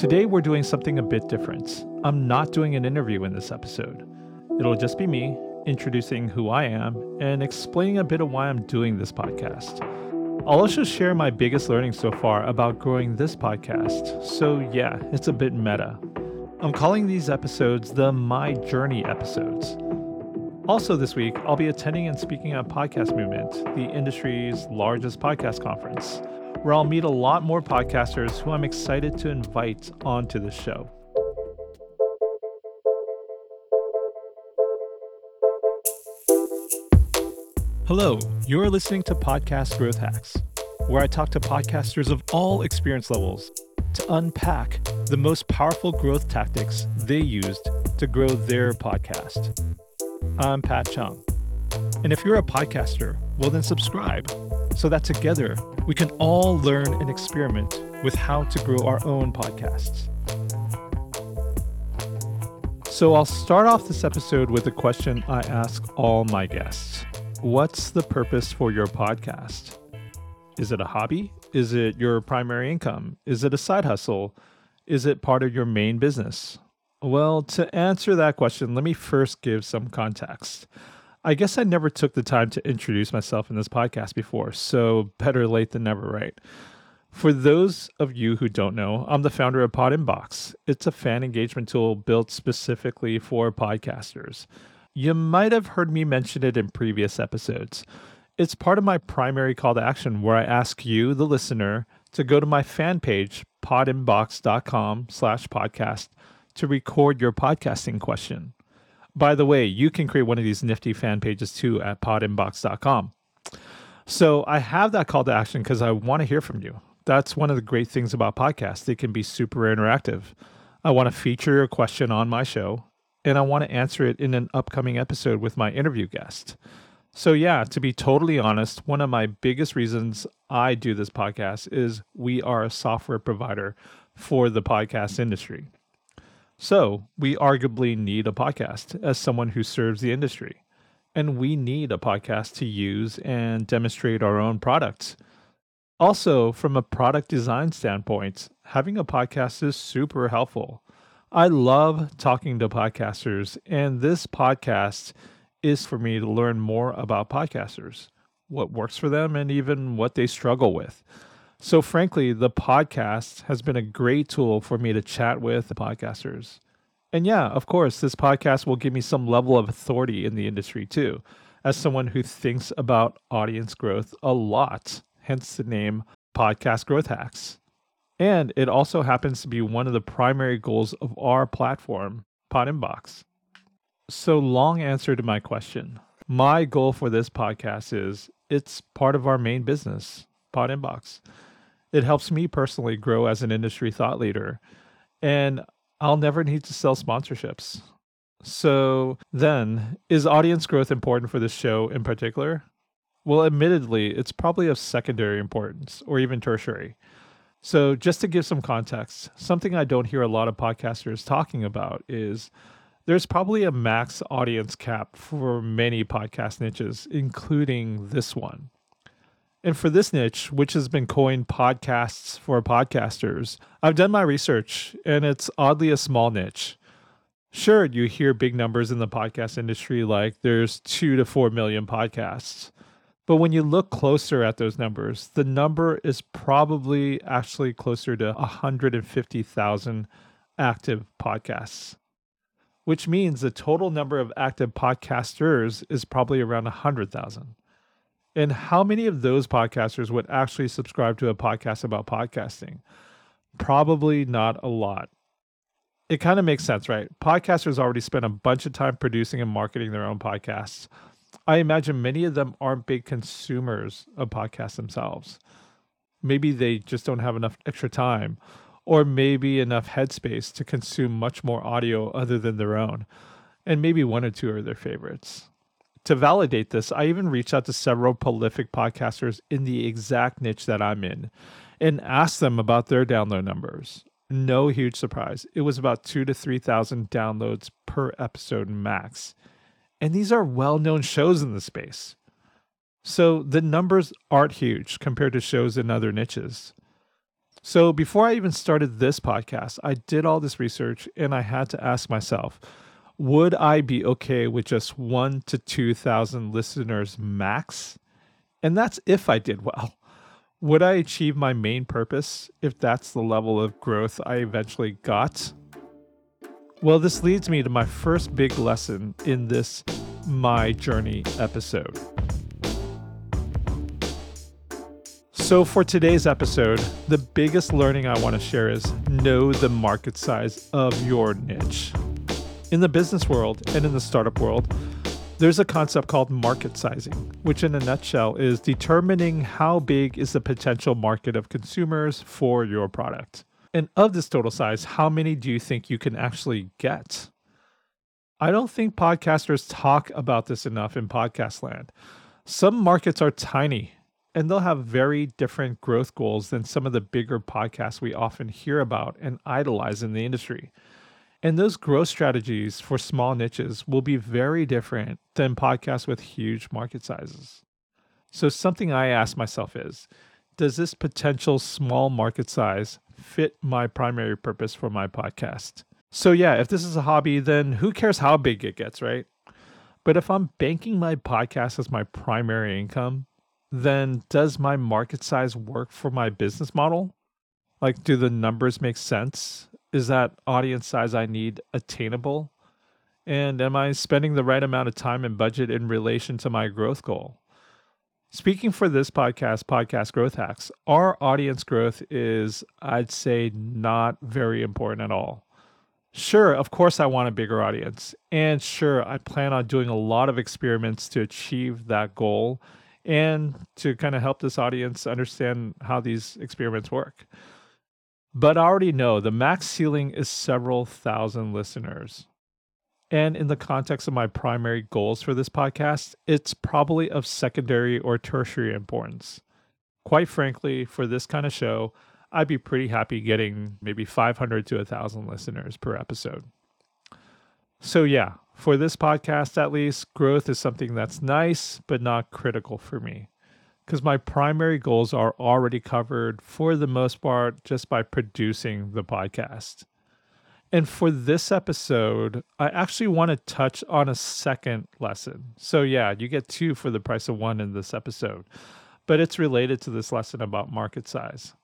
Today, we're doing something a bit different. I'm not doing an interview in this episode. It'll just be me introducing who I am and explaining a bit of why I'm doing this podcast. I'll also share my biggest learning so far about growing this podcast. So, yeah, it's a bit meta. I'm calling these episodes the My Journey episodes. Also, this week, I'll be attending and speaking at Podcast Movement, the industry's largest podcast conference, where I'll meet a lot more podcasters who I'm excited to invite onto the show. Hello, you're listening to Podcast Growth Hacks, where I talk to podcasters of all experience levels to unpack the most powerful growth tactics they used to grow their podcast. I'm Pat Chung. And if you're a podcaster, well, then subscribe so that together we can all learn and experiment with how to grow our own podcasts. So I'll start off this episode with a question I ask all my guests. What's the purpose for your podcast? Is it a hobby? Is it your primary income? Is it a side hustle? Is it part of your main business? Well, to answer that question, let me first give some context. I guess I never took the time to introduce myself in this podcast before, so better late than never, right? For those of you who don't know, I'm the founder of Pod Inbox. It's a fan engagement tool built specifically for podcasters. You might have heard me mention it in previous episodes. It's part of my primary call to action where I ask you, the listener, to go to my fan page, podinbox.com slash podcast, to record your podcasting question. By the way, you can create one of these nifty fan pages too at podinbox.com. So I have that call to action because I want to hear from you. That's one of the great things about podcasts. They can be super interactive. I want to feature your question on my show and I want to answer it in an upcoming episode with my interview guest. So, yeah, to be totally honest, one of my biggest reasons I do this podcast is we are a software provider for the podcast industry. So, we arguably need a podcast as someone who serves the industry. And we need a podcast to use and demonstrate our own products. Also, from a product design standpoint, having a podcast is super helpful. I love talking to podcasters, and this podcast is for me to learn more about podcasters, what works for them, and even what they struggle with. So, frankly, the podcast has been a great tool for me to chat with the podcasters. And yeah, of course, this podcast will give me some level of authority in the industry too, as someone who thinks about audience growth a lot, hence the name Podcast Growth Hacks. And it also happens to be one of the primary goals of our platform, Pod Inbox. So, long answer to my question. My goal for this podcast is it's part of our main business, Pod Inbox. It helps me personally grow as an industry thought leader, and I'll never need to sell sponsorships. So, then, is audience growth important for this show in particular? Well, admittedly, it's probably of secondary importance or even tertiary. So, just to give some context, something I don't hear a lot of podcasters talking about is there's probably a max audience cap for many podcast niches, including this one. And for this niche, which has been coined podcasts for podcasters, I've done my research and it's oddly a small niche. Sure, you hear big numbers in the podcast industry like there's two to four million podcasts. But when you look closer at those numbers, the number is probably actually closer to 150,000 active podcasts, which means the total number of active podcasters is probably around 100,000. And how many of those podcasters would actually subscribe to a podcast about podcasting? Probably not a lot. It kind of makes sense, right? Podcasters already spend a bunch of time producing and marketing their own podcasts. I imagine many of them aren't big consumers of podcasts themselves. Maybe they just don't have enough extra time or maybe enough headspace to consume much more audio other than their own. And maybe one or two are their favorites. To validate this, I even reached out to several prolific podcasters in the exact niche that I'm in and asked them about their download numbers. No huge surprise. It was about two to 3,000 downloads per episode max. And these are well known shows in the space. So the numbers aren't huge compared to shows in other niches. So before I even started this podcast, I did all this research and I had to ask myself, would I be okay with just one to 2,000 listeners max? And that's if I did well. Would I achieve my main purpose if that's the level of growth I eventually got? Well, this leads me to my first big lesson in this My Journey episode. So, for today's episode, the biggest learning I want to share is know the market size of your niche. In the business world and in the startup world, there's a concept called market sizing, which in a nutshell is determining how big is the potential market of consumers for your product. And of this total size, how many do you think you can actually get? I don't think podcasters talk about this enough in podcast land. Some markets are tiny and they'll have very different growth goals than some of the bigger podcasts we often hear about and idolize in the industry. And those growth strategies for small niches will be very different than podcasts with huge market sizes. So, something I ask myself is Does this potential small market size fit my primary purpose for my podcast. So, yeah, if this is a hobby, then who cares how big it gets, right? But if I'm banking my podcast as my primary income, then does my market size work for my business model? Like, do the numbers make sense? Is that audience size I need attainable? And am I spending the right amount of time and budget in relation to my growth goal? Speaking for this podcast, Podcast Growth Hacks, our audience growth is, I'd say, not very important at all. Sure, of course, I want a bigger audience. And sure, I plan on doing a lot of experiments to achieve that goal and to kind of help this audience understand how these experiments work. But I already know the max ceiling is several thousand listeners. And in the context of my primary goals for this podcast, it's probably of secondary or tertiary importance. Quite frankly, for this kind of show, I'd be pretty happy getting maybe 500 to 1,000 listeners per episode. So, yeah, for this podcast at least, growth is something that's nice, but not critical for me. Because my primary goals are already covered for the most part just by producing the podcast. And for this episode, I actually want to touch on a second lesson. So, yeah, you get two for the price of one in this episode, but it's related to this lesson about market size.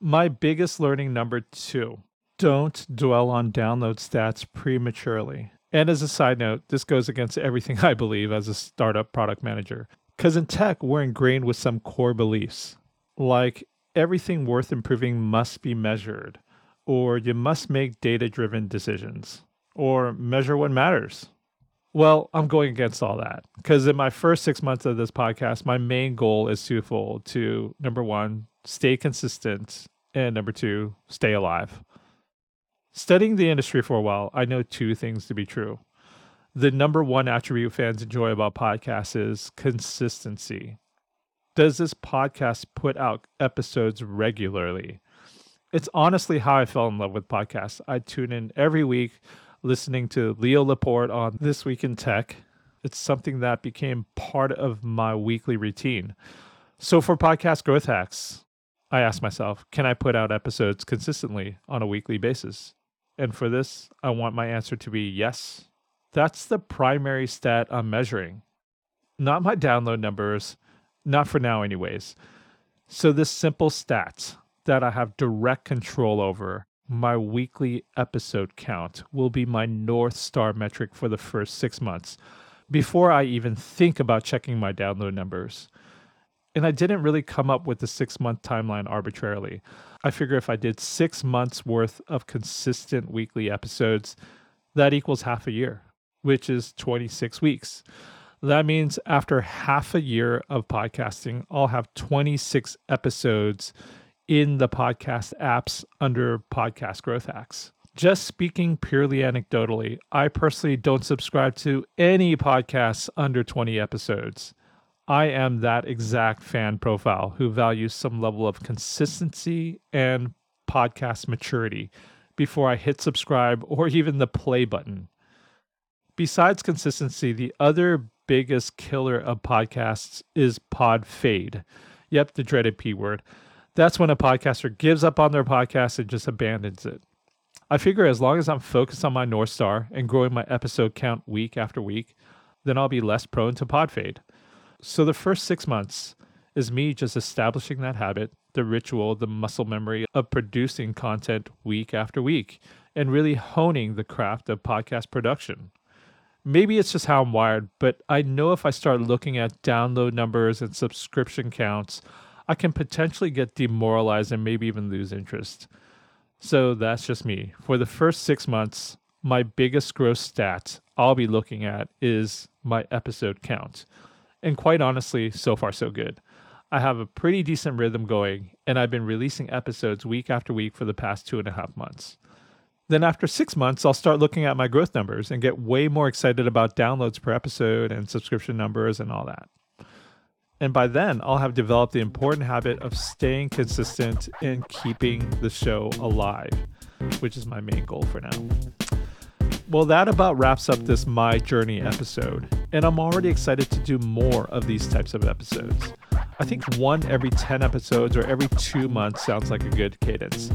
My biggest learning number two don't dwell on download stats prematurely. And as a side note, this goes against everything I believe as a startup product manager. Because in tech, we're ingrained with some core beliefs, like everything worth improving must be measured or you must make data driven decisions, or measure what matters. Well, I'm going against all that because in my first six months of this podcast, my main goal is twofold to number one, stay consistent, and number two, stay alive. Studying the industry for a while, I know two things to be true. The number one attribute fans enjoy about podcasts is consistency. Does this podcast put out episodes regularly? it's honestly how I fell in love with podcasts. I tune in every week listening to Leo Laporte on This Week in Tech. It's something that became part of my weekly routine. So for podcast growth hacks, I asked myself, can I put out episodes consistently on a weekly basis? And for this, I want my answer to be yes. That's the primary stat I'm measuring. Not my download numbers, not for now, anyways. So, this simple stat that I have direct control over, my weekly episode count will be my North Star metric for the first six months before I even think about checking my download numbers. And I didn't really come up with the six month timeline arbitrarily. I figure if I did six months worth of consistent weekly episodes, that equals half a year, which is 26 weeks. That means after half a year of podcasting, I'll have 26 episodes in the podcast apps under Podcast Growth Hacks. Just speaking purely anecdotally, I personally don't subscribe to any podcasts under 20 episodes. I am that exact fan profile who values some level of consistency and podcast maturity before I hit subscribe or even the play button. Besides consistency, the other biggest killer of podcasts is pod fade. Yep, the dreaded P word That's when a podcaster gives up on their podcast and just abandons it. I figure as long as I'm focused on my North Star and growing my episode count week after week, then I'll be less prone to pod fade. So the first six months is me just establishing that habit, the ritual, the muscle memory of producing content week after week, and really honing the craft of podcast production. Maybe it's just how I'm wired, but I know if I start looking at download numbers and subscription counts, I can potentially get demoralized and maybe even lose interest. So that's just me. For the first six months, my biggest growth stat I'll be looking at is my episode count. And quite honestly, so far so good. I have a pretty decent rhythm going, and I've been releasing episodes week after week for the past two and a half months. Then, after six months, I'll start looking at my growth numbers and get way more excited about downloads per episode and subscription numbers and all that. And by then, I'll have developed the important habit of staying consistent and keeping the show alive, which is my main goal for now. Well, that about wraps up this My Journey episode, and I'm already excited to do more of these types of episodes. I think one every 10 episodes or every two months sounds like a good cadence.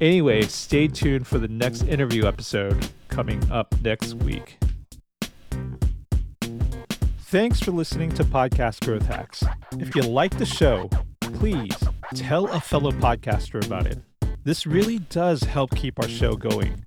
Anyway, stay tuned for the next interview episode coming up next week. Thanks for listening to Podcast Growth Hacks. If you like the show, please tell a fellow podcaster about it. This really does help keep our show going.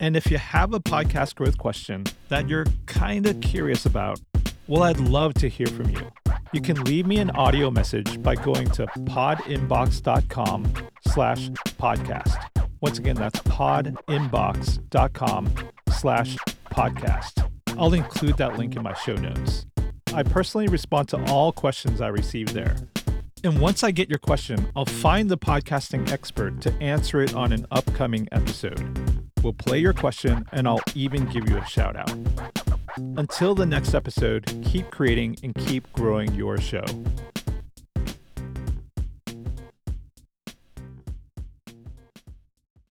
And if you have a podcast growth question that you're kind of curious about, well, I'd love to hear from you. You can leave me an audio message by going to podinbox.com slash podcast. Once again, that's podinbox.com slash podcast. I'll include that link in my show notes. I personally respond to all questions I receive there. And once I get your question, I'll find the podcasting expert to answer it on an upcoming episode. We'll play your question and I'll even give you a shout out. Until the next episode, keep creating and keep growing your show.